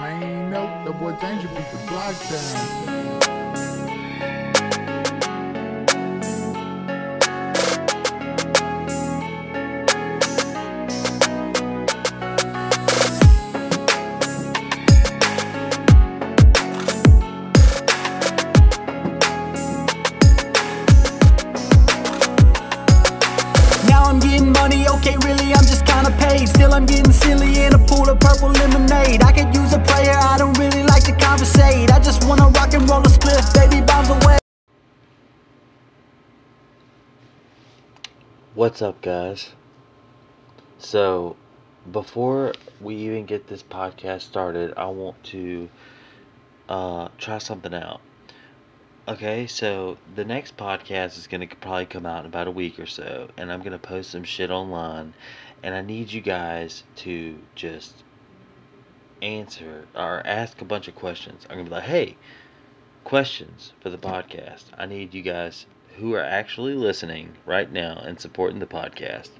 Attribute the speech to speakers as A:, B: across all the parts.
A: Man, no, the boy Danger beat the block down.
B: What's up, guys? So, before we even get this podcast started, I want to uh, try something out. Okay, so the next podcast is going to probably come out in about a week or so, and I'm going to post some shit online, and I need you guys to just answer or ask a bunch of questions. I'm going to be like, hey, questions for the podcast. I need you guys who are actually listening right now and supporting the podcast.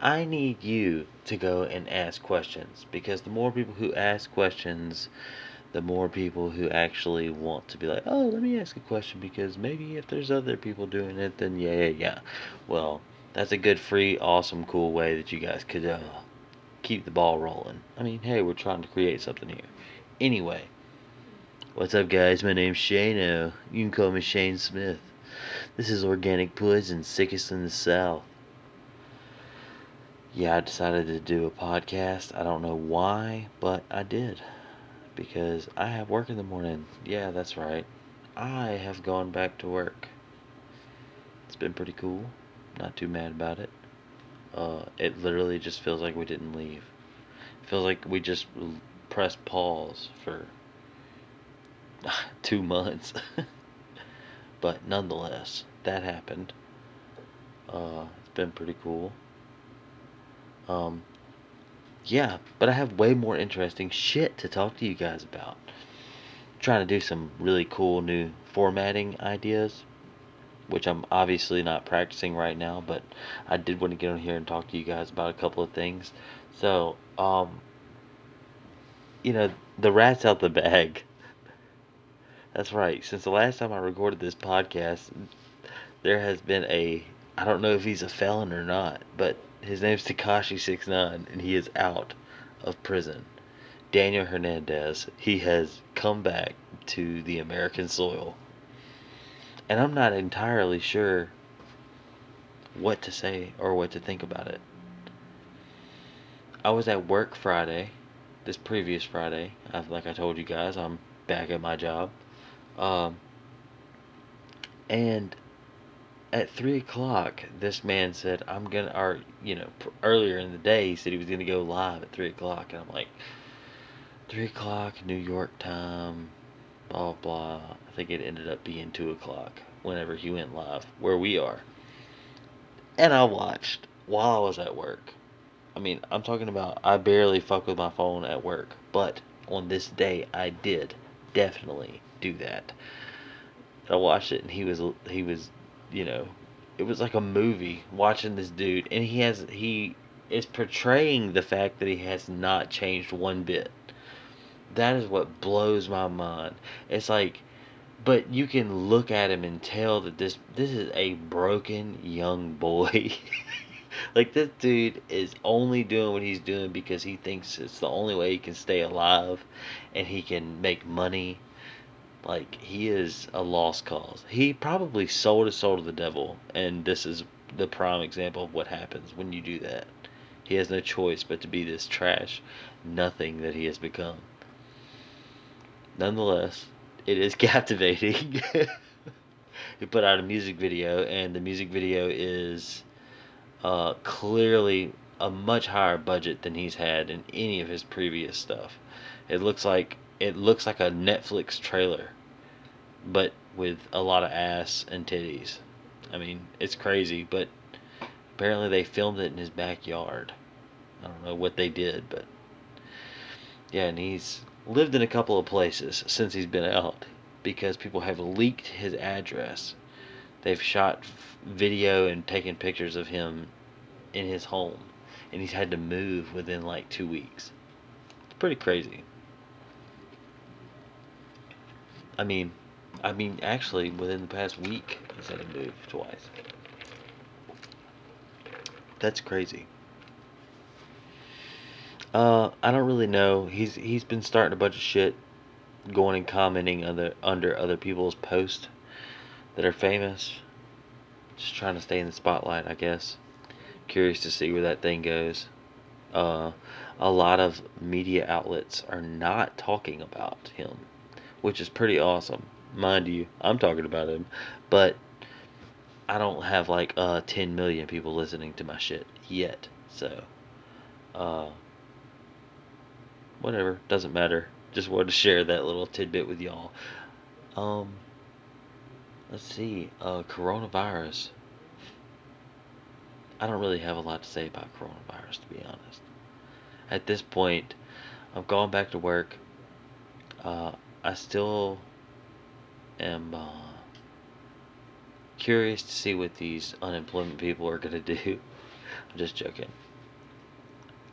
B: I need you to go and ask questions because the more people who ask questions, the more people who actually want to be like, oh, let me ask a question because maybe if there's other people doing it, then yeah, yeah, yeah. Well, that's a good, free, awesome, cool way that you guys could uh, keep the ball rolling. I mean, hey, we're trying to create something here. Anyway, what's up, guys? My name's Shano. You can call me Shane Smith. This is Organic Poison, sickest in the South. Yeah, I decided to do a podcast. I don't know why, but I did. Because I have work in the morning. Yeah, that's right. I have gone back to work. It's been pretty cool. Not too mad about it. Uh, it literally just feels like we didn't leave. It feels like we just pressed pause for two months. but nonetheless, that happened. Uh, it's been pretty cool. Um, yeah, but I have way more interesting shit to talk to you guys about. trying to do some really cool new formatting ideas, which I'm obviously not practicing right now, but I did want to get on here and talk to you guys about a couple of things. So, um, you know, the rat's out the bag. That's right. Since the last time I recorded this podcast, there has been a I don't know if he's a felon or not, but his name's Tekashi Six Nine, and he is out of prison. Daniel Hernandez, he has come back to the American soil, and I'm not entirely sure what to say or what to think about it. I was at work Friday, this previous Friday. I, like I told you guys, I'm back at my job. Um, and at three o'clock, this man said, "I'm gonna," or you know, pr- earlier in the day, he said he was gonna go live at three o'clock, and I'm like, three o'clock, New York time, blah blah. I think it ended up being two o'clock whenever he went live, where we are. And I watched while I was at work. I mean, I'm talking about I barely fuck with my phone at work, but on this day I did definitely do that. I watched it and he was he was, you know, it was like a movie watching this dude and he has he is portraying the fact that he has not changed one bit. That is what blows my mind. It's like but you can look at him and tell that this this is a broken young boy. like this dude is only doing what he's doing because he thinks it's the only way he can stay alive and he can make money. Like he is a lost cause. He probably sold his soul to the devil and this is the prime example of what happens when you do that. He has no choice but to be this trash nothing that he has become. Nonetheless, it is captivating. he put out a music video, and the music video is uh, clearly a much higher budget than he's had in any of his previous stuff. It looks like it looks like a Netflix trailer, but with a lot of ass and titties. I mean, it's crazy, but apparently they filmed it in his backyard. I don't know what they did, but yeah, and he's lived in a couple of places since he's been out because people have leaked his address. They've shot video and taken pictures of him in his home, and he's had to move within like two weeks. It's pretty crazy. I mean, I mean, actually, within the past week, he's had to move twice. That's crazy. Uh, I don't really know. He's he's been starting a bunch of shit, going and commenting other under other people's posts that are famous. Just trying to stay in the spotlight, I guess. Curious to see where that thing goes. Uh, a lot of media outlets are not talking about him, which is pretty awesome. Mind you, I'm talking about him, but I don't have like uh 10 million people listening to my shit yet. So, uh, whatever, doesn't matter. Just wanted to share that little tidbit with y'all. Um, let's see, uh, coronavirus. I don't really have a lot to say about coronavirus, to be honest. At this point, I've gone back to work. Uh, I still am uh, curious to see what these unemployment people are gonna do. I'm just joking.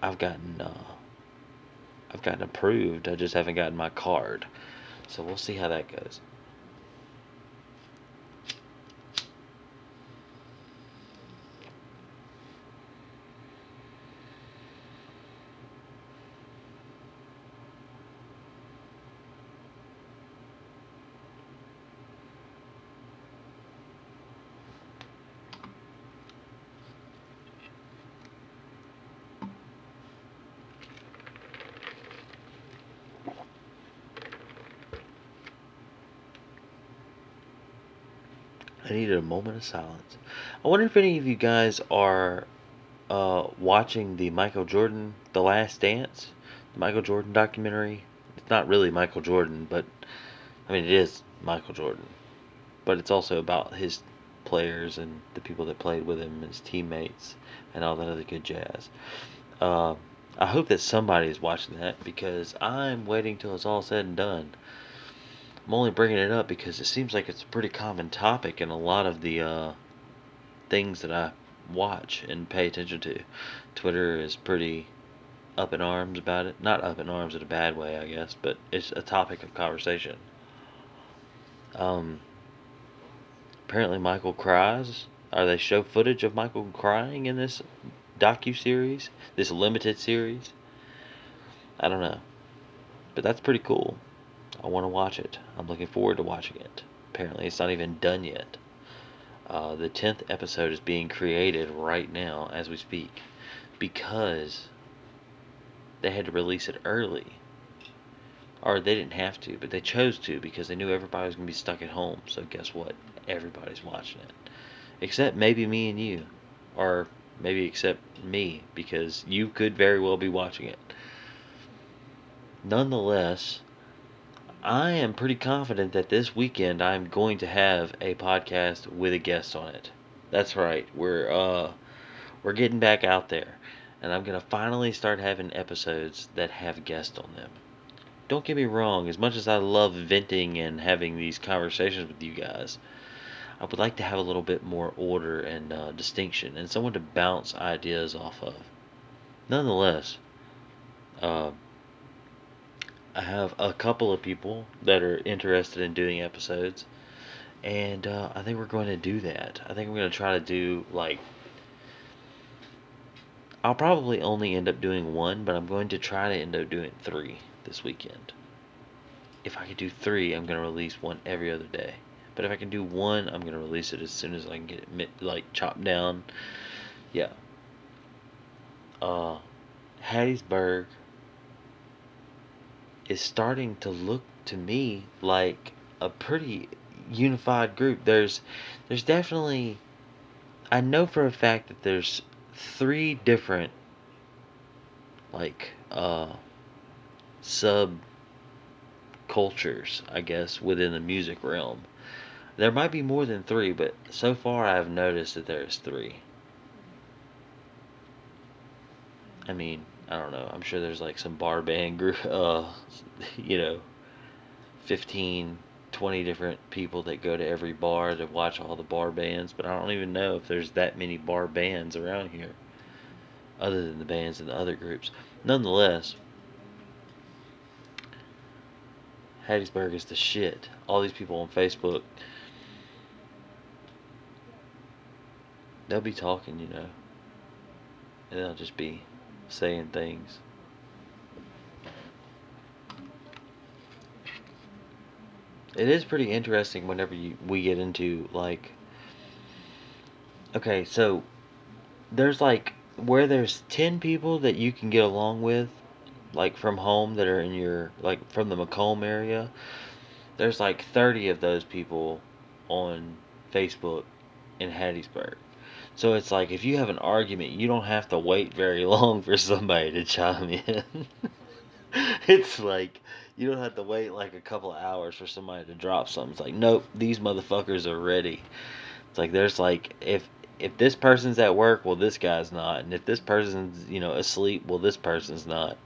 B: I've gotten uh, I've gotten approved. I just haven't gotten my card, so we'll see how that goes. I needed a moment of silence. I wonder if any of you guys are uh, watching the Michael Jordan The Last Dance, the Michael Jordan documentary. It's not really Michael Jordan, but I mean it is Michael Jordan, but it's also about his players and the people that played with him, his teammates, and all that other good jazz. Uh, I hope that somebody is watching that because I'm waiting till it's all said and done. I'm only bringing it up because it seems like it's a pretty common topic in a lot of the uh, things that I watch and pay attention to. Twitter is pretty up in arms about it. Not up in arms in a bad way, I guess, but it's a topic of conversation. Um, apparently, Michael cries. Are they show footage of Michael crying in this docu series, this limited series? I don't know, but that's pretty cool. I want to watch it. I'm looking forward to watching it. Apparently, it's not even done yet. Uh, the 10th episode is being created right now as we speak because they had to release it early. Or they didn't have to, but they chose to because they knew everybody was going to be stuck at home. So, guess what? Everybody's watching it. Except maybe me and you. Or maybe except me because you could very well be watching it. Nonetheless, I am pretty confident that this weekend I'm going to have a podcast with a guest on it. That's right. We're uh we're getting back out there and I'm going to finally start having episodes that have guests on them. Don't get me wrong, as much as I love venting and having these conversations with you guys, I would like to have a little bit more order and uh, distinction and someone to bounce ideas off of. Nonetheless, uh, I have a couple of people that are interested in doing episodes, and uh, I think we're going to do that. I think we're going to try to do like. I'll probably only end up doing one, but I'm going to try to end up doing three this weekend. If I can do three, I'm going to release one every other day. But if I can do one, I'm going to release it as soon as I can get it like chopped down. Yeah. Uh, Hattiesburg is starting to look to me like a pretty unified group. There's there's definitely I know for a fact that there's three different like uh sub cultures, I guess, within the music realm. There might be more than three, but so far I've noticed that there's three. I mean, I don't know. I'm sure there's like some bar band group, uh, you know, 15, 20 different people that go to every bar to watch all the bar bands, but I don't even know if there's that many bar bands around here other than the bands and the other groups. Nonetheless, Hattiesburg is the shit. All these people on Facebook, they'll be talking, you know, and they'll just be saying things. It is pretty interesting whenever you we get into like okay, so there's like where there's 10 people that you can get along with like from home that are in your like from the McComb area, there's like 30 of those people on Facebook in Hattiesburg. So it's like if you have an argument, you don't have to wait very long for somebody to chime in. it's like you don't have to wait like a couple hours for somebody to drop something. It's like, nope, these motherfuckers are ready. It's like there's like if if this person's at work, well this guy's not, and if this person's you know asleep, well this person's not.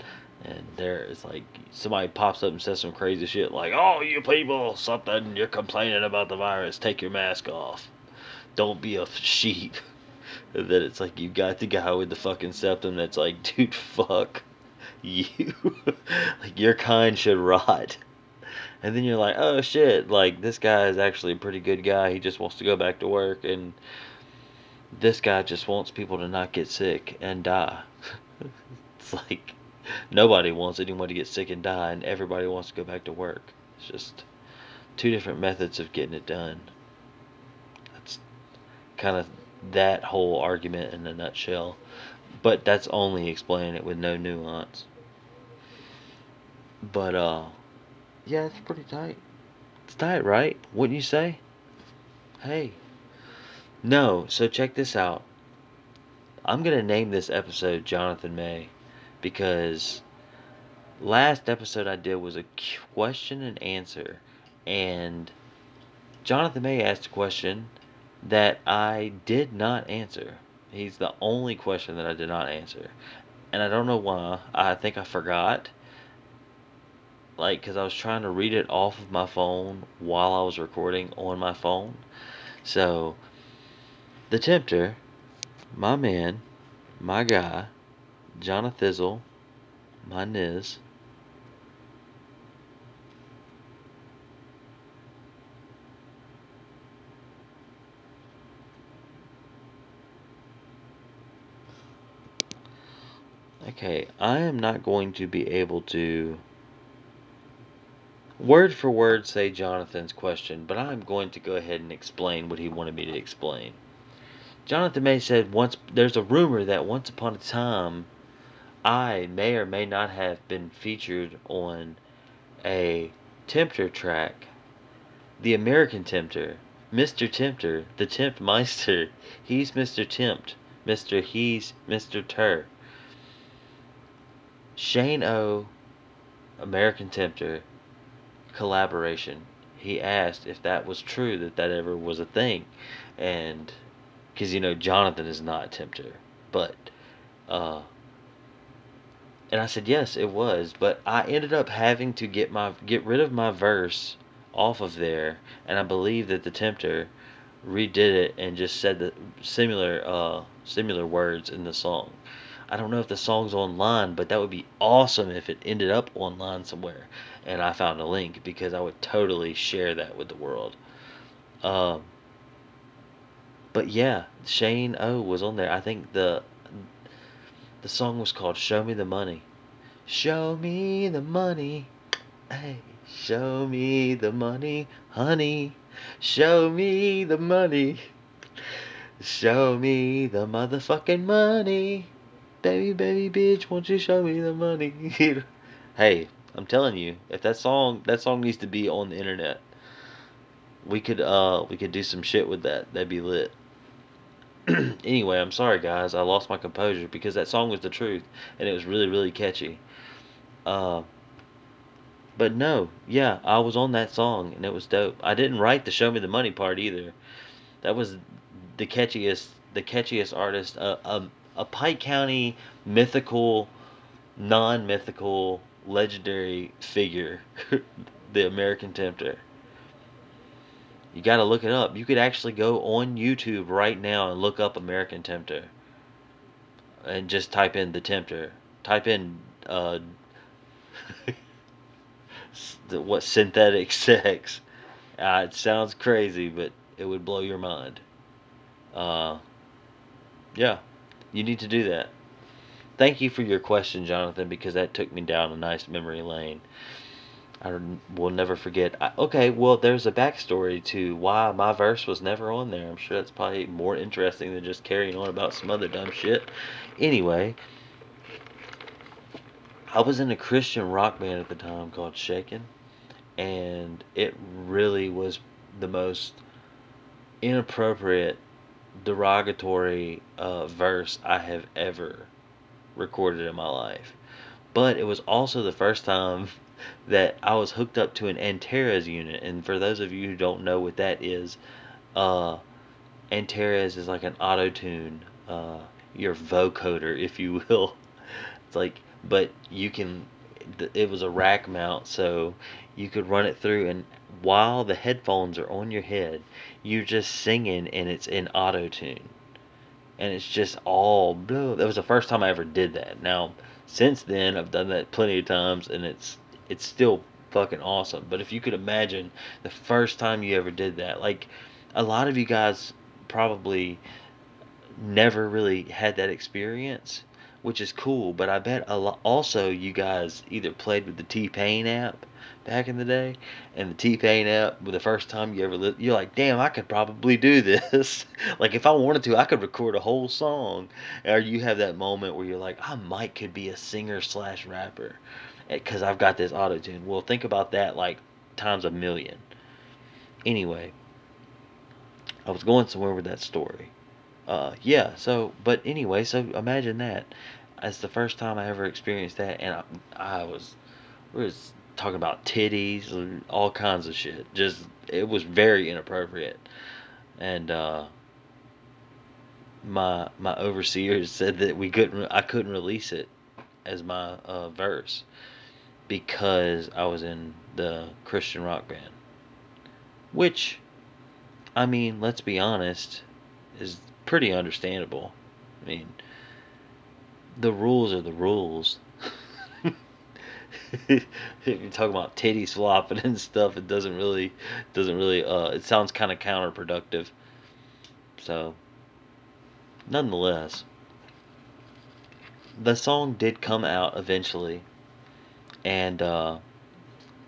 B: And there it's like somebody pops up and says some crazy shit like, "Oh, you people, something you're complaining about the virus. Take your mask off. Don't be a sheep." Then it's like you got the guy with the fucking septum that's like, "Dude, fuck you. like your kind should rot." And then you're like, "Oh shit, like this guy is actually a pretty good guy. He just wants to go back to work and this guy just wants people to not get sick and die." it's like nobody wants anyone to get sick and die, and everybody wants to go back to work. It's just two different methods of getting it done. That's kind of that whole argument in a nutshell. But that's only explaining it with no nuance. But, uh, yeah, it's pretty tight. It's tight, right? Wouldn't you say? Hey. No, so check this out. I'm going to name this episode Jonathan May because last episode I did was a question and answer, and Jonathan May asked a question that I did not answer. He's the only question that I did not answer, and I don't know why. I think I forgot. Like, because I was trying to read it off of my phone while I was recording on my phone. So, the Tempter, my man, my guy, Jonathizzle, my Niz. Okay, I am not going to be able to word for word say Jonathan's question, but I'm going to go ahead and explain what he wanted me to explain. Jonathan May said once there's a rumor that once upon a time I may or may not have been featured on a Tempter track. The American Tempter. Mr. Tempter. The Tempt Meister. He's Mr. Tempt. Mr. He's Mr. Ter. Shane O. American Tempter collaboration. He asked if that was true, that that ever was a thing. And, because, you know, Jonathan is not Tempter. But, uh, and I said yes, it was, but I ended up having to get my get rid of my verse off of there, and I believe that the Tempter redid it and just said the similar uh similar words in the song. I don't know if the song's online, but that would be awesome if it ended up online somewhere and I found a link because I would totally share that with the world. Um, but yeah, Shane O was on there. I think the the song was called Show Me the Money. Show me the money. Hey, show me the money, honey. Show me the money. Show me the motherfucking money. Baby, baby, bitch, won't you show me the money? hey, I'm telling you, if that song that song needs to be on the internet. We could uh we could do some shit with that. That'd be lit. anyway, I'm sorry guys, I lost my composure because that song was the truth and it was really really catchy. Uh, but no, yeah, I was on that song and it was dope. I didn't write the "Show Me the Money" part either. That was the catchiest the catchiest artist, uh, um, a Pike County mythical, non-mythical, legendary figure, the American Tempter. You got to look it up. You could actually go on YouTube right now and look up American Tempter. And just type in the Tempter. Type in uh, what synthetic sex. Uh, it sounds crazy, but it would blow your mind. Uh, yeah, you need to do that. Thank you for your question, Jonathan, because that took me down a nice memory lane. I will never forget. I, okay, well, there's a backstory to why my verse was never on there. I'm sure that's probably more interesting than just carrying on about some other dumb shit. Anyway, I was in a Christian rock band at the time called Shaken, and it really was the most inappropriate, derogatory uh, verse I have ever recorded in my life. But it was also the first time that I was hooked up to an Antares unit, and for those of you who don't know what that is, uh, Antares is like an auto tune, uh, your vocoder, if you will. It's like, but you can. It was a rack mount, so you could run it through, and while the headphones are on your head, you're just singing, and it's in auto tune, and it's just all blue. That was the first time I ever did that. Now, since then, I've done that plenty of times, and it's it's still fucking awesome. But if you could imagine the first time you ever did that, like a lot of you guys probably never really had that experience, which is cool. But I bet a lot also you guys either played with the T Pain app back in the day, and the T Pain app, the first time you ever li- you're like, damn, I could probably do this. like if I wanted to, I could record a whole song. Or you have that moment where you're like, I might could be a singer slash rapper, eh, because I've got this auto tune. Well, think about that like times a million. Anyway, I was going somewhere with that story. Uh, yeah. So, but anyway, so imagine that. That's the first time I ever experienced that, and I, I was, we was talking about titties and all kinds of shit. Just it was very inappropriate, and uh, my my overseers said that we couldn't, I couldn't release it as my uh, verse because I was in the Christian rock band, which, I mean, let's be honest, is pretty understandable. I mean, the rules are the rules. if you're talking about titties flopping and stuff, it doesn't really doesn't really uh it sounds kind of counterproductive. So, nonetheless, the song did come out eventually, and uh,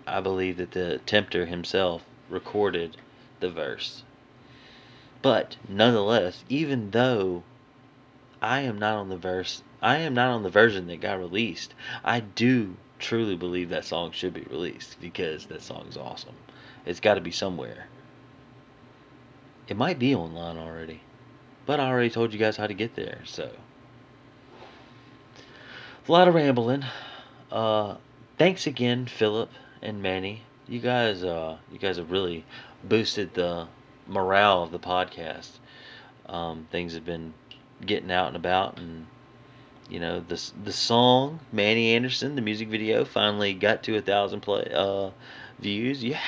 B: I believe that the tempter himself recorded the verse. But nonetheless, even though I am not on the verse, I am not on the version that got released. I do truly believe that song should be released because that song's awesome. It's got to be somewhere. It might be online already, but I already told you guys how to get there. So, a lot of rambling. Uh, thanks again, Philip and Manny. You guys, uh, you guys have really boosted the morale of the podcast. Um, things have been getting out and about, and you know the the song Manny Anderson, the music video, finally got to a thousand play uh, views. Yeah,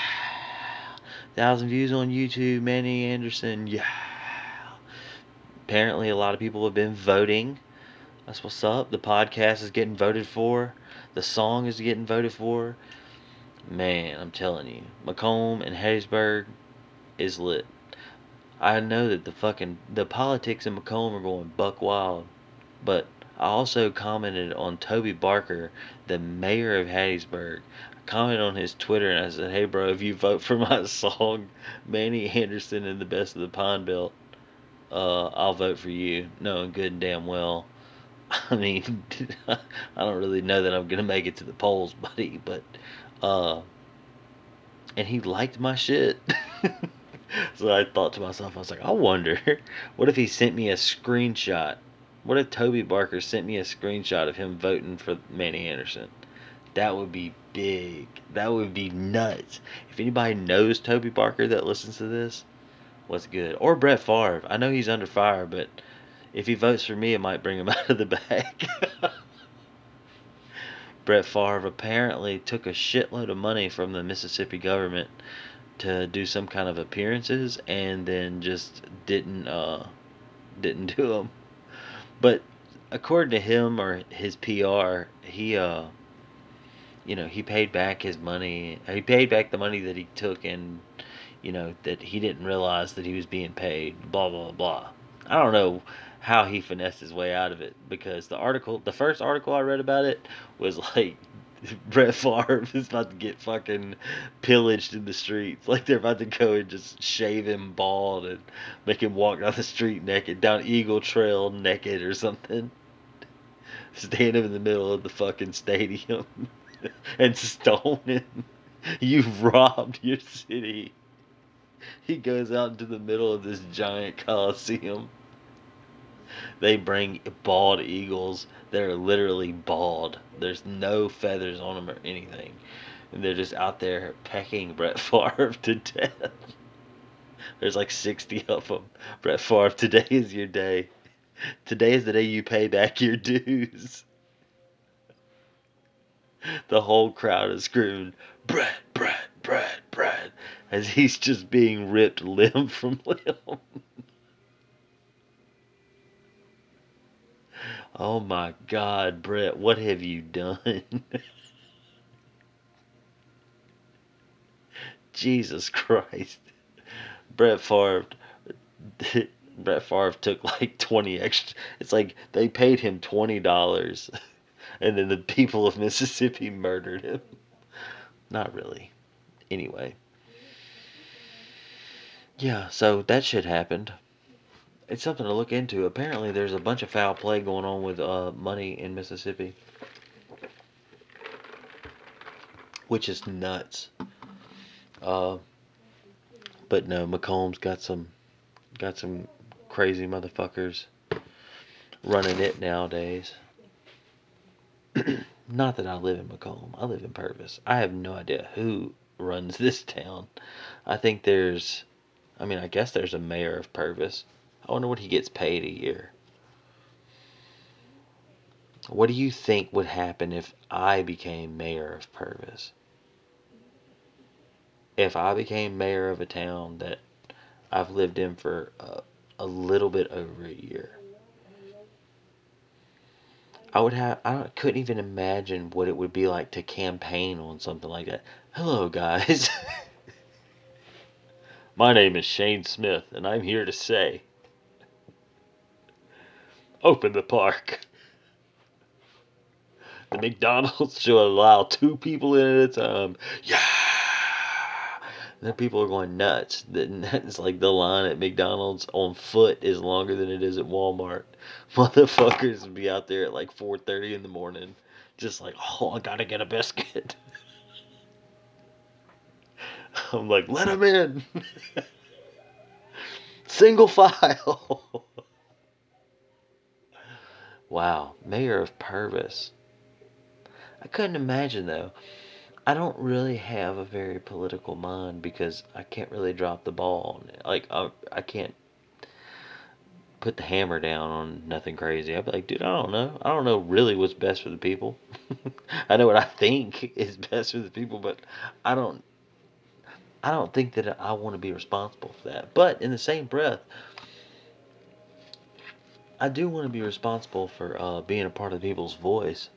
B: thousand views on YouTube. Manny Anderson. Yeah. Apparently, a lot of people have been voting. That's what's up. The podcast is getting voted for. The song is getting voted for. Man, I'm telling you, McComb and Hattiesburg is lit. I know that the fucking the politics in McComb are going buck wild, but I also commented on Toby Barker, the mayor of Hattiesburg. I commented on his Twitter and I said, "Hey, bro, if you vote for my song, Manny Anderson and the Best of the Pine Belt, uh, I'll vote for you, knowing good and damn well." I mean, I don't really know that I'm gonna make it to the polls, buddy, but uh, and he liked my shit. so I thought to myself, I was like, I wonder, what if he sent me a screenshot? What if Toby Barker sent me a screenshot of him voting for Manny Anderson? That would be big. That would be nuts. If anybody knows Toby Barker that listens to this, what's good? Or Brett Favre. I know he's under fire, but if he votes for me, it might bring him out of the bag. Brett Favre apparently took a shitload of money from the Mississippi government to do some kind of appearances and then just didn't uh didn't do them. But according to him or his PR, he uh you know, he paid back his money. He paid back the money that he took and, you know, that he didn't realize that he was being paid. Blah blah blah. I don't know how he finessed his way out of it because the article, the first article I read about it was like Brett Favre is about to get fucking pillaged in the streets. Like they're about to go and just shave him bald and make him walk down the street naked, down Eagle Trail naked or something. Stand him in the middle of the fucking stadium and stone him. You've robbed your city. He goes out into the middle of this giant coliseum. They bring bald eagles that are literally bald. There's no feathers on them or anything. And they're just out there pecking Brett Favre to death. There's like 60 of them. Brett Favre, today is your day. Today is the day you pay back your dues. The whole crowd is screaming, Brett, Brett, Brett, Brett, as he's just being ripped limb from limb. Oh my God, Brett, what have you done? Jesus Christ. Brett Favre Brett Favre took like 20 extra. It's like they paid him $20 and then the people of Mississippi murdered him. Not really. Anyway. Yeah, so that shit happened. It's something to look into. Apparently, there's a bunch of foul play going on with uh, money in Mississippi, which is nuts. Uh, but no, McComb's got some got some crazy motherfuckers running it nowadays. Not that I live in McComb. I live in Purvis. I have no idea who runs this town. I think there's, I mean, I guess there's a mayor of Purvis. I wonder what he gets paid a year. What do you think would happen if I became mayor of Purvis? If I became mayor of a town that I've lived in for a, a little bit over a year, I would have I couldn't even imagine what it would be like to campaign on something like that. Hello guys. My name is Shane Smith and I'm here to say open the park. The McDonald's should allow two people in at a time. Yeah. Then people are going nuts. It's like the line at McDonald's on foot is longer than it is at Walmart. Motherfuckers would be out there at like 4:30 in the morning, just like, oh, I gotta get a biscuit. I'm like, let them in. Single file. Wow, mayor of Purvis. I couldn't imagine though. I don't really have a very political mind because I can't really drop the ball. Like I, I can't put the hammer down on nothing crazy. I'd be like, dude, I don't know. I don't know really what's best for the people. I know what I think is best for the people, but I don't. I don't think that I want to be responsible for that. But in the same breath, I do want to be responsible for uh, being a part of people's voice,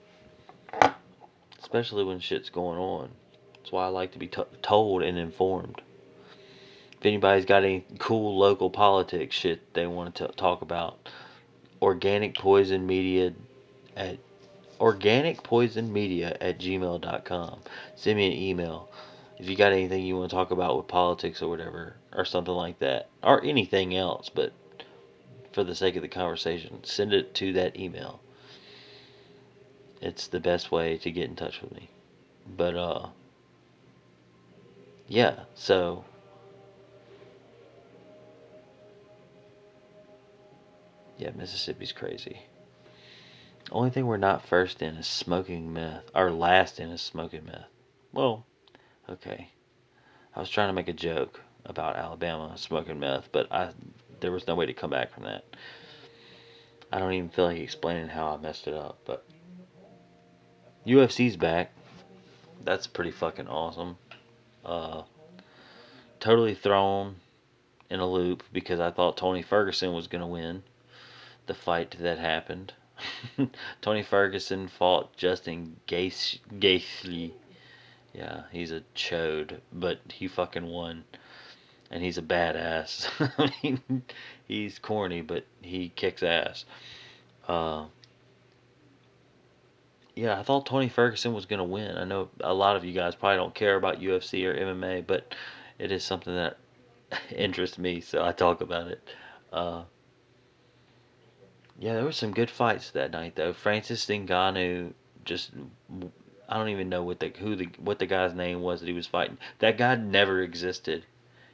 B: especially when shit's going on. That's why I like to be t- told and informed. If anybody's got any cool local politics shit they want to talk about, organic poison media at organic poison media at gmail.com. Send me an email if you got anything you want to talk about with politics or whatever, or something like that, or anything else, but for the sake of the conversation, send it to that email. It's the best way to get in touch with me. But, uh, yeah, so. Yeah, Mississippi's crazy. Only thing we're not first in is smoking meth. Our last in is smoking meth. Well, Okay. I was trying to make a joke about Alabama smoking meth, but I there was no way to come back from that. I don't even feel like explaining how I messed it up, but UFC's back. That's pretty fucking awesome. Uh, totally thrown in a loop because I thought Tony Ferguson was gonna win the fight that happened. Tony Ferguson fought Justin Gaethje. Yeah, he's a chode, but he fucking won, and he's a badass. I mean, he's corny, but he kicks ass. Uh, yeah, I thought Tony Ferguson was gonna win. I know a lot of you guys probably don't care about UFC or MMA, but it is something that interests me, so I talk about it. Uh, yeah, there were some good fights that night though. Francis Ngannou just I don't even know what the who the what the guy's name was that he was fighting. That guy never existed.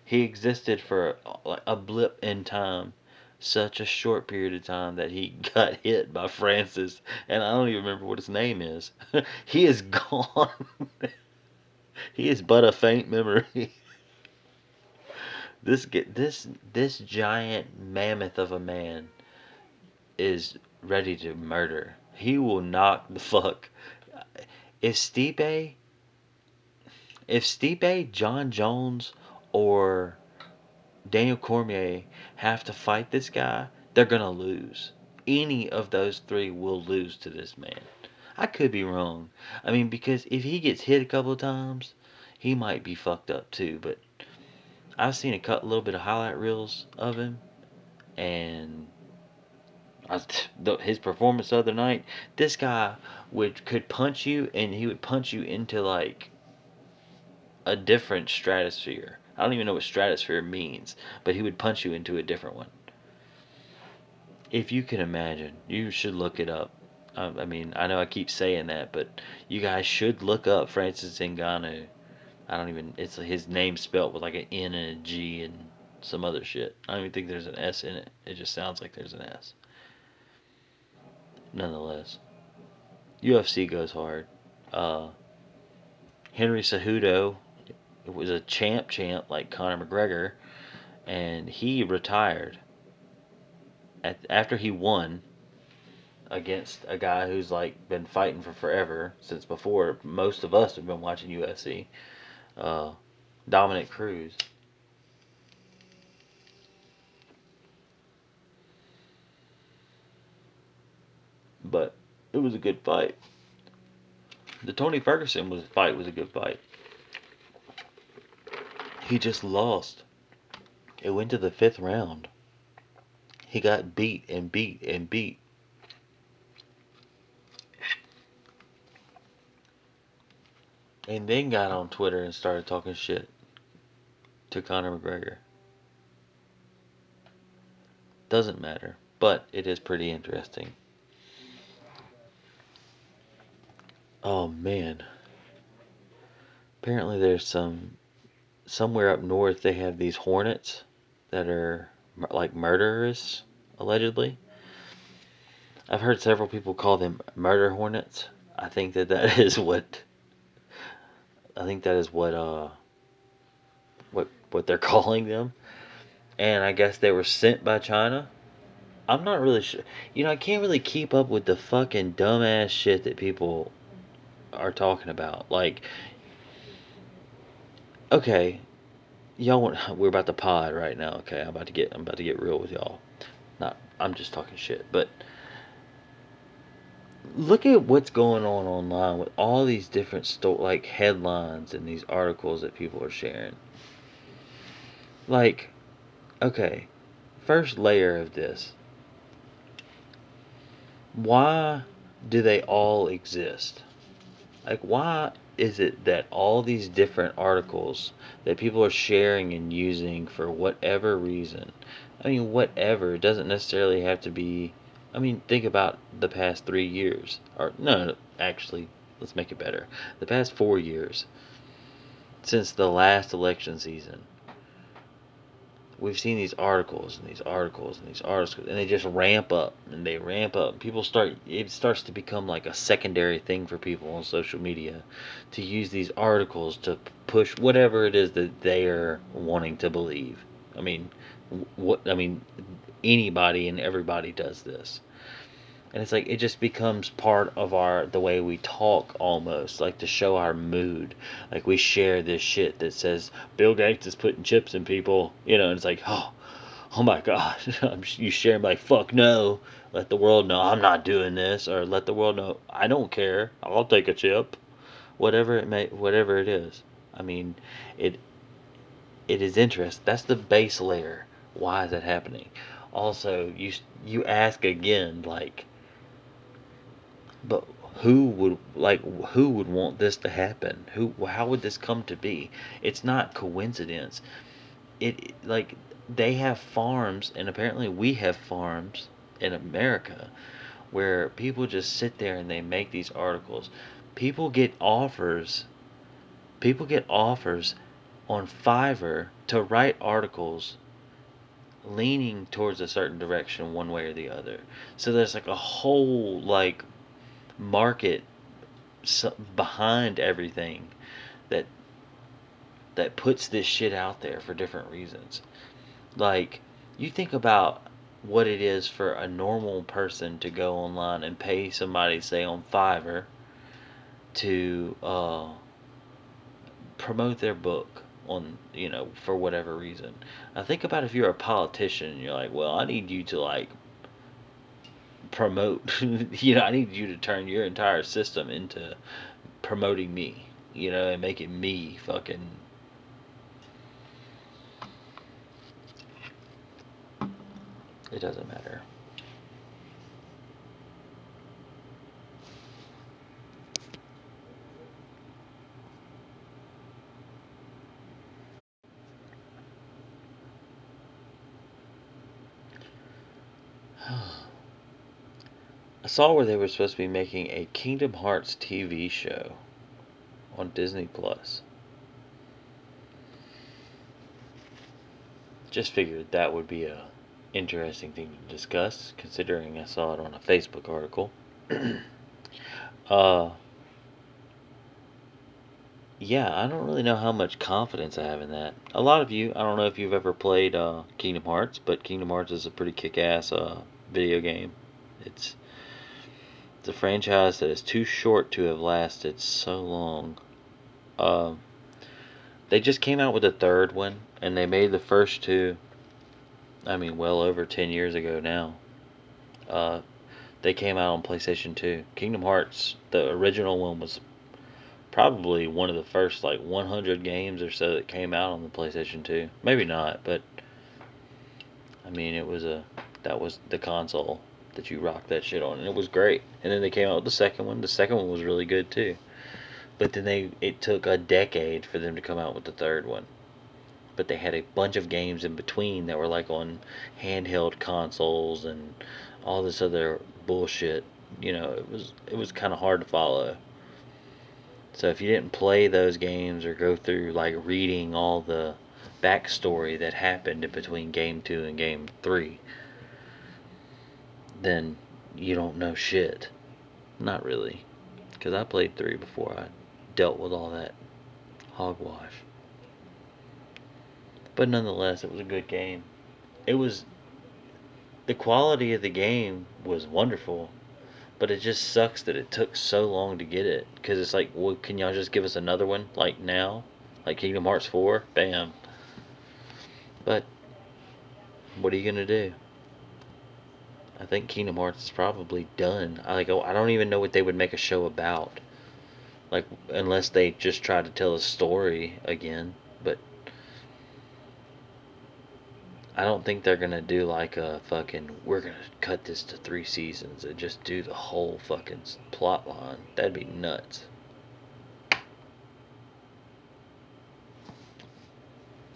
B: He existed for like a blip in time, such a short period of time that he got hit by Francis, and I don't even remember what his name is. he is gone. he is but a faint memory. this get this this giant mammoth of a man is ready to murder. He will knock the fuck. If Stipe, if Stipe, Jon Jones, or Daniel Cormier have to fight this guy, they're gonna lose. Any of those three will lose to this man. I could be wrong. I mean, because if he gets hit a couple of times, he might be fucked up too. But I've seen a cut, little bit of highlight reels of him, and I, the, his performance the other night, this guy would could punch you and he would punch you into like a different stratosphere. I don't even know what stratosphere means, but he would punch you into a different one. If you can imagine, you should look it up. Um, I mean, I know I keep saying that, but you guys should look up Francis Ngannou. I don't even. It's his name spelled with like an N and a G and some other shit. I don't even think there's an S in it. It just sounds like there's an S nonetheless. UFC goes hard. Uh, Henry Cejudo was a champ champ like Conor McGregor, and he retired. At, after he won against a guy who's like been fighting for forever since before most of us have been watching UFC, uh, Dominick Cruz. but it was a good fight. The Tony Ferguson was fight was a good fight. He just lost. It went to the fifth round. He got beat and beat and beat. And then got on Twitter and started talking shit to Conor McGregor. Doesn't matter, but it is pretty interesting. Oh man. Apparently there's some somewhere up north they have these hornets that are like murderers allegedly. I've heard several people call them murder hornets. I think that that is what I think that is what uh what what they're calling them. And I guess they were sent by China. I'm not really sure. You know, I can't really keep up with the fucking dumbass shit that people are talking about. Like, okay, y'all want we're about to pod right now. Okay, I'm about to get I'm about to get real with y'all. Not I'm just talking shit, but look at what's going on online with all these different sto- like headlines and these articles that people are sharing. Like, okay, first layer of this. Why do they all exist? like why is it that all these different articles that people are sharing and using for whatever reason i mean whatever it doesn't necessarily have to be i mean think about the past three years or no, no actually let's make it better. The past four years since the last election season we've seen these articles and these articles and these articles and they just ramp up and they ramp up. People start it starts to become like a secondary thing for people on social media to use these articles to push whatever it is that they are wanting to believe. I mean what i mean anybody and everybody does this and it's like it just becomes part of our the way we talk almost like to show our mood like we share this shit that says bill gates is putting chips in people you know and it's like oh oh my god you share like fuck no let the world know I'm not doing this, or let the world know I don't care. I'll take a chip, whatever it may, whatever it is. I mean, it it is interest. That's the base layer. Why is that happening? Also, you you ask again, like, but who would like who would want this to happen? Who how would this come to be? It's not coincidence. It like they have farms, and apparently we have farms in America where people just sit there and they make these articles. People get offers. People get offers on Fiverr to write articles leaning towards a certain direction one way or the other. So there's like a whole like market behind everything that that puts this shit out there for different reasons. Like you think about what it is for a normal person to go online and pay somebody, say on Fiverr, to uh, promote their book on you know for whatever reason. Now think about if you're a politician you're like, well, I need you to like promote, you know, I need you to turn your entire system into promoting me, you know, and making me fucking It doesn't matter. I saw where they were supposed to be making a Kingdom Hearts TV show on Disney Plus. Just figured that would be a interesting thing to discuss, considering I saw it on a Facebook article. uh, yeah, I don't really know how much confidence I have in that. A lot of you, I don't know if you've ever played uh, Kingdom Hearts, but Kingdom Hearts is a pretty kick-ass uh, video game. It's it's a franchise that is too short to have lasted so long. Uh, they just came out with a third one, and they made the first two I mean, well over 10 years ago now. Uh, they came out on PlayStation 2. Kingdom Hearts, the original one, was probably one of the first like 100 games or so that came out on the PlayStation 2. Maybe not, but I mean, it was a that was the console that you rocked that shit on, and it was great. And then they came out with the second one. The second one was really good too. But then they it took a decade for them to come out with the third one but they had a bunch of games in between that were like on handheld consoles and all this other bullshit. You know, it was it was kind of hard to follow. So if you didn't play those games or go through like reading all the backstory that happened in between game 2 and game 3, then you don't know shit. Not really. Cuz I played 3 before I dealt with all that hogwash. But nonetheless, it was a good game. It was the quality of the game was wonderful, but it just sucks that it took so long to get it. Because it's like, well, can y'all just give us another one like now, like Kingdom Hearts 4? Bam. But what are you gonna do? I think Kingdom Hearts is probably done. I like I don't even know what they would make a show about. Like unless they just try to tell a story again, but I don't think they're gonna do like a fucking. We're gonna cut this to three seasons and just do the whole fucking plot line. That'd be nuts.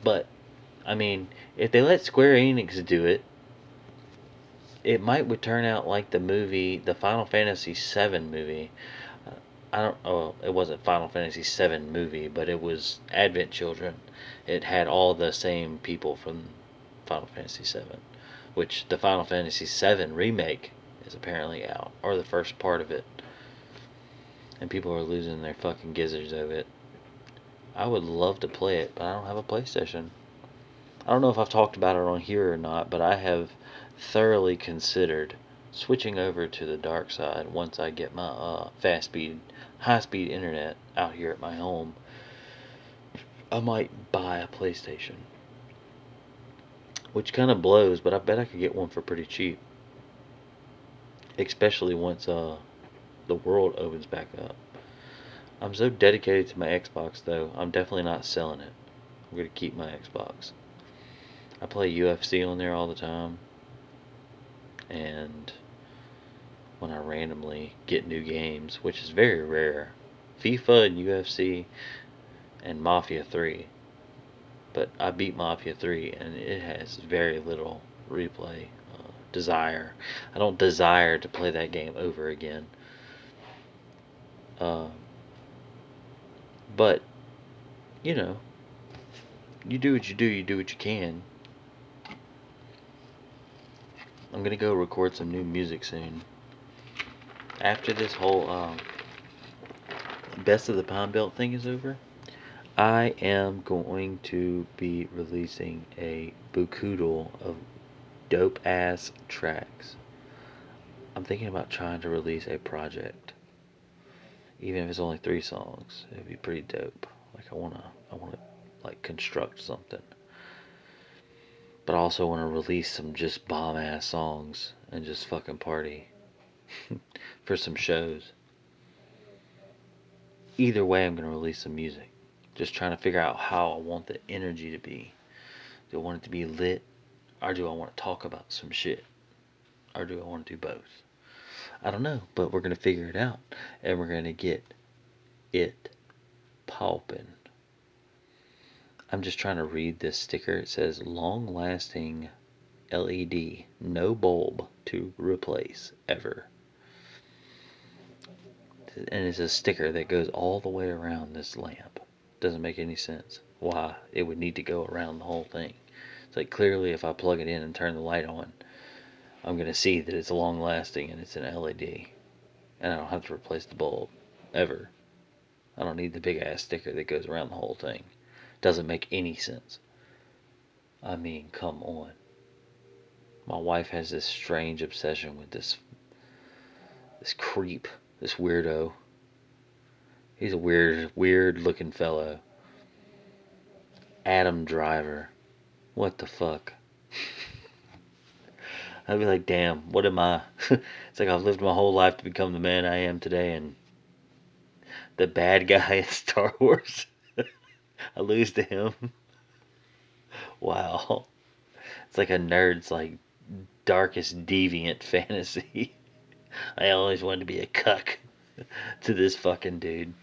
B: But, I mean, if they let Square Enix do it, it might would turn out like the movie, the Final Fantasy VII movie. Uh, I don't. Oh, it wasn't Final Fantasy VII movie, but it was Advent Children. It had all the same people from Final Fantasy VII, which the Final Fantasy VII remake is apparently out, or the first part of it. And people are losing their fucking gizzards over it. I would love to play it, but I don't have a PlayStation. I don't know if I've talked about it on here or not, but I have thoroughly considered switching over to the dark side once I get my uh, fast speed, high speed internet out here at my home. I might buy a PlayStation which kind of blows, but I bet I could get one for pretty cheap. especially once uh the world opens back up. I'm so dedicated to my Xbox though. I'm definitely not selling it. I'm gonna keep my Xbox. I play UFC on there all the time, and when I randomly get new games, which is very rare, FIFA and UFC and Mafia 3. But I beat Mafia 3 and it has very little replay uh, desire. I don't desire to play that game over again. Uh, but, you know, you do what you do, you do what you can. I'm gonna go record some new music soon. After this whole um, Best of the Pine Belt thing is over, I am going to be releasing a bookudle of dope ass tracks. I'm thinking about trying to release a project. Even if it's only three songs, it'd be pretty dope. Like I wanna I wanna like construct something. But I also wanna release some just bomb ass songs and just fucking party. for some shows. Either way I'm gonna release some music. Just trying to figure out how I want the energy to be. Do I want it to be lit? Or do I want to talk about some shit? Or do I want to do both? I don't know, but we're going to figure it out. And we're going to get it popping. I'm just trying to read this sticker. It says long lasting LED, no bulb to replace ever. And it's a sticker that goes all the way around this lamp. Doesn't make any sense why it would need to go around the whole thing. It's like clearly if I plug it in and turn the light on, I'm going to see that it's long lasting and it's an LED. And I don't have to replace the bulb ever. I don't need the big ass sticker that goes around the whole thing. Doesn't make any sense. I mean, come on. My wife has this strange obsession with this this creep, this weirdo He's a weird, weird looking fellow. Adam Driver. What the fuck? I'd be like, damn, what am I? it's like I've lived my whole life to become the man I am today, and the bad guy in Star Wars. I lose to him. Wow. It's like a nerd's like darkest deviant fantasy. I always wanted to be a cuck to this fucking dude.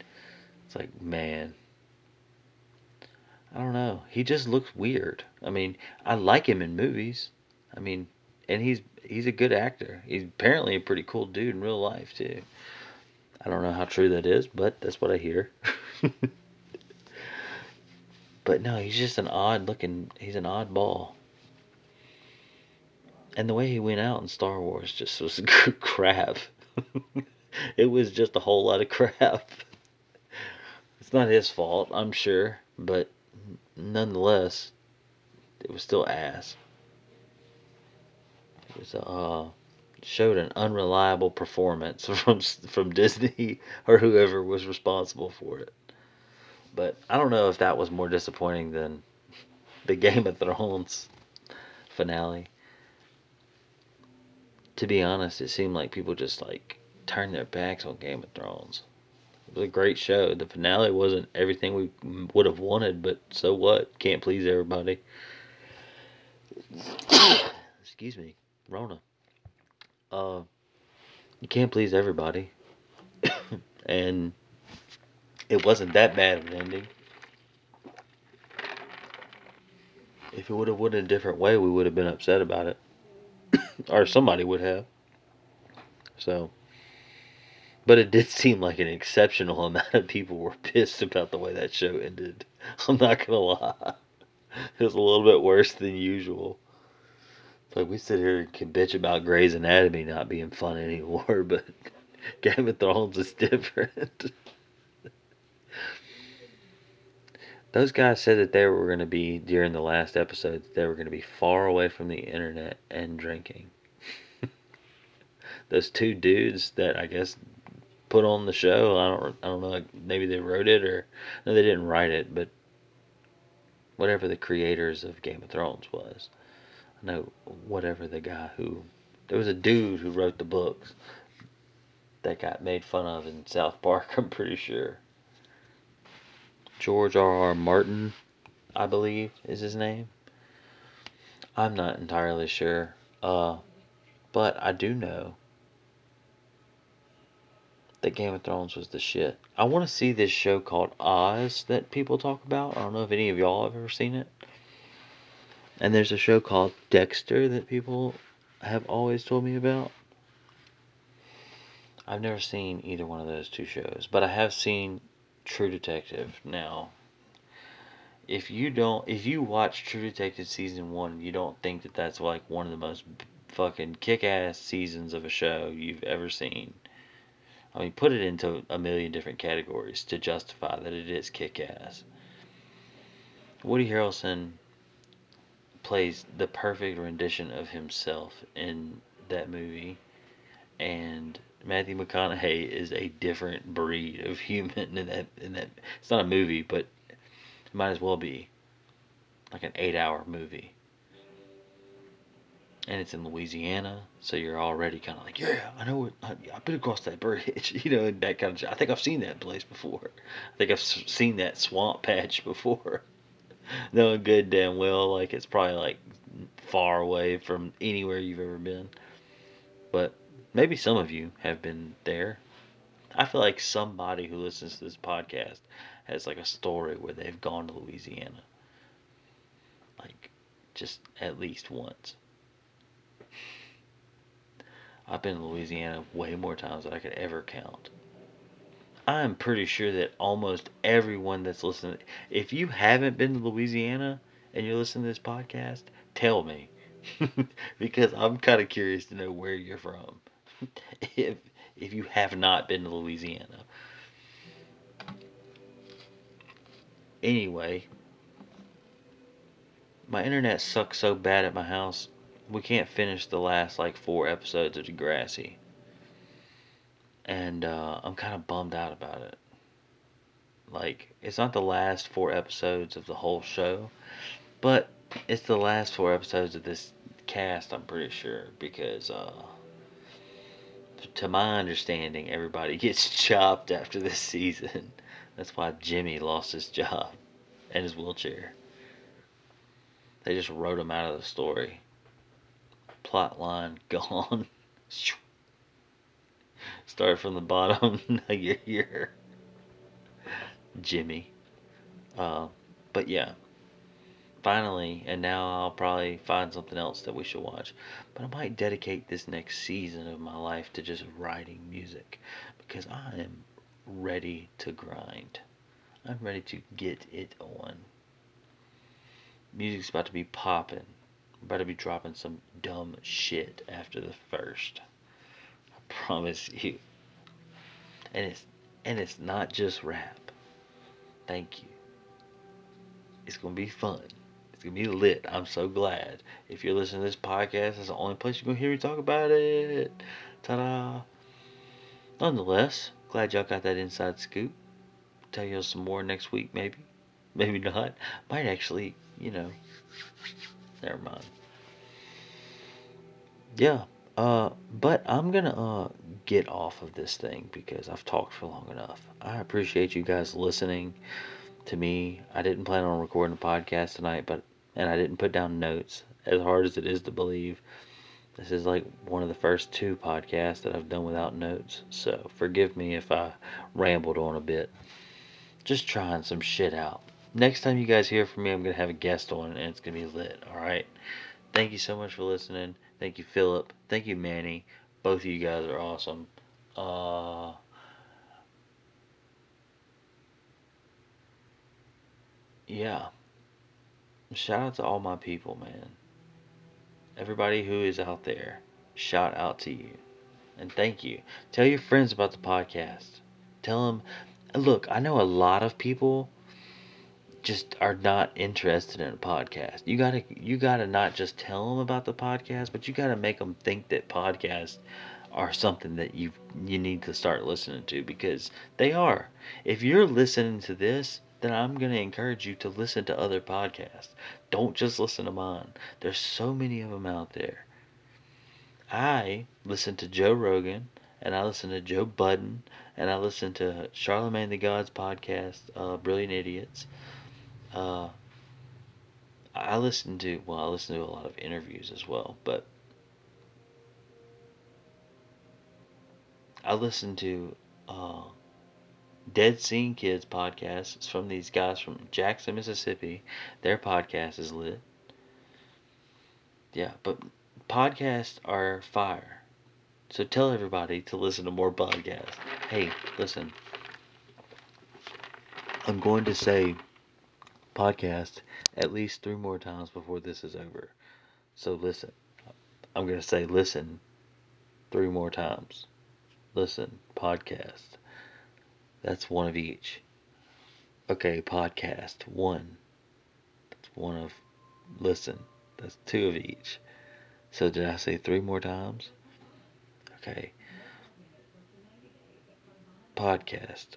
B: It's like, man. I don't know. He just looks weird. I mean, I like him in movies. I mean, and he's he's a good actor. He's apparently a pretty cool dude in real life too. I don't know how true that is, but that's what I hear. But no, he's just an odd looking. He's an oddball. And the way he went out in Star Wars just was crap. it was just a whole lot of crap. It's not his fault, I'm sure, but nonetheless, it was still ass. It was uh showed an unreliable performance from from Disney or whoever was responsible for it. But I don't know if that was more disappointing than the Game of Thrones finale. To be honest, it seemed like people just like turned their backs on Game of Thrones. It was a great show. The finale wasn't everything we would have wanted, but so what? Can't please everybody. Excuse me, Rona. Uh, you can't please everybody, and it wasn't that bad of an ending. If it would have went a different way, we would have been upset about it, or somebody would have. So. But it did seem like an exceptional amount of people were pissed about the way that show ended. I'm not gonna lie. It was a little bit worse than usual. Like we sit here and can bitch about Grey's Anatomy not being fun anymore, but Game of Thrones is different. Those guys said that they were going to be, during the last episode, they were going to be far away from the internet and drinking. Those two dudes that I guess put on the show. I don't I don't know. Maybe they wrote it or no, they didn't write it, but whatever the creators of Game of Thrones was, I know whatever the guy who There was a dude who wrote the books that got made fun of in South Park, I'm pretty sure. George R. R. Martin, I believe, is his name. I'm not entirely sure. Uh, but I do know that Game of Thrones was the shit. I want to see this show called Oz that people talk about. I don't know if any of y'all have ever seen it. And there's a show called Dexter that people have always told me about. I've never seen either one of those two shows, but I have seen True Detective now. If you don't, if you watch True Detective season one, you don't think that that's like one of the most fucking kick-ass seasons of a show you've ever seen. I mean, put it into a million different categories to justify that it is kick-ass. Woody Harrelson plays the perfect rendition of himself in that movie, and Matthew McConaughey is a different breed of human in that in that it's not a movie, but it might as well be like an eight hour movie. And it's in Louisiana, so you're already kind of like, yeah, I know it. I, I've been across that bridge, you know, that kind of. I think I've seen that place before. I think I've seen that swamp patch before. Knowing good damn well, like it's probably like far away from anywhere you've ever been. But maybe some of you have been there. I feel like somebody who listens to this podcast has like a story where they've gone to Louisiana. Like just at least once. I've been to Louisiana way more times than I could ever count. I'm pretty sure that almost everyone that's listening, if you haven't been to Louisiana and you're listening to this podcast, tell me. because I'm kind of curious to know where you're from. if if you have not been to Louisiana. Anyway, my internet sucks so bad at my house. We can't finish the last like four episodes of Degrassi. And uh, I'm kind of bummed out about it. Like, it's not the last four episodes of the whole show, but it's the last four episodes of this cast, I'm pretty sure, because uh, to my understanding, everybody gets chopped after this season. That's why Jimmy lost his job and his wheelchair. They just wrote him out of the story. Plot line gone. Start from the bottom. now you're here. Jimmy. Uh, but yeah, finally, and now I'll probably find something else that we should watch. But I might dedicate this next season of my life to just writing music because I am ready to grind. I'm ready to get it on. Music's about to be popping. I'm about to be dropping some dumb shit after the first. I promise you. And it's and it's not just rap. Thank you. It's gonna be fun. Gonna be lit. I'm so glad. If you're listening to this podcast, it's the only place you're gonna hear me talk about it. Ta-da! Nonetheless, glad y'all got that inside scoop. Tell y'all some more next week, maybe. Maybe not. Might actually, you know. Never mind. Yeah. Uh, but I'm gonna uh get off of this thing because I've talked for long enough. I appreciate you guys listening to me. I didn't plan on recording a podcast tonight, but and I didn't put down notes. As hard as it is to believe, this is like one of the first two podcasts that I've done without notes. So forgive me if I rambled on a bit. Just trying some shit out. Next time you guys hear from me, I'm going to have a guest on and it's going to be lit. All right. Thank you so much for listening. Thank you, Philip. Thank you, Manny. Both of you guys are awesome. Uh, yeah shout out to all my people, man. Everybody who is out there, shout out to you. And thank you. Tell your friends about the podcast. Tell them, look, I know a lot of people just are not interested in a podcast. You gotta, you gotta not just tell them about the podcast, but you gotta make them think that podcasts are something that you you need to start listening to because they are. If you're listening to this, then I'm going to encourage you to listen to other podcasts. Don't just listen to mine. There's so many of them out there. I listen to Joe Rogan and I listen to Joe Budden and I listen to Charlemagne the God's podcast, uh, Brilliant Idiots. Uh, I listen to well, I listen to a lot of interviews as well, but I listen to uh, Dead Scene Kids podcast. It's from these guys from Jackson, Mississippi. Their podcast is lit. Yeah, but podcasts are fire. So tell everybody to listen to more podcasts. Hey, listen. I'm going to say podcast at least three more times before this is over. So listen. I'm going to say listen three more times. Listen, podcast. That's one of each. Okay, podcast. One. That's one of listen. That's two of each. So did I say three more times? Okay. Podcast.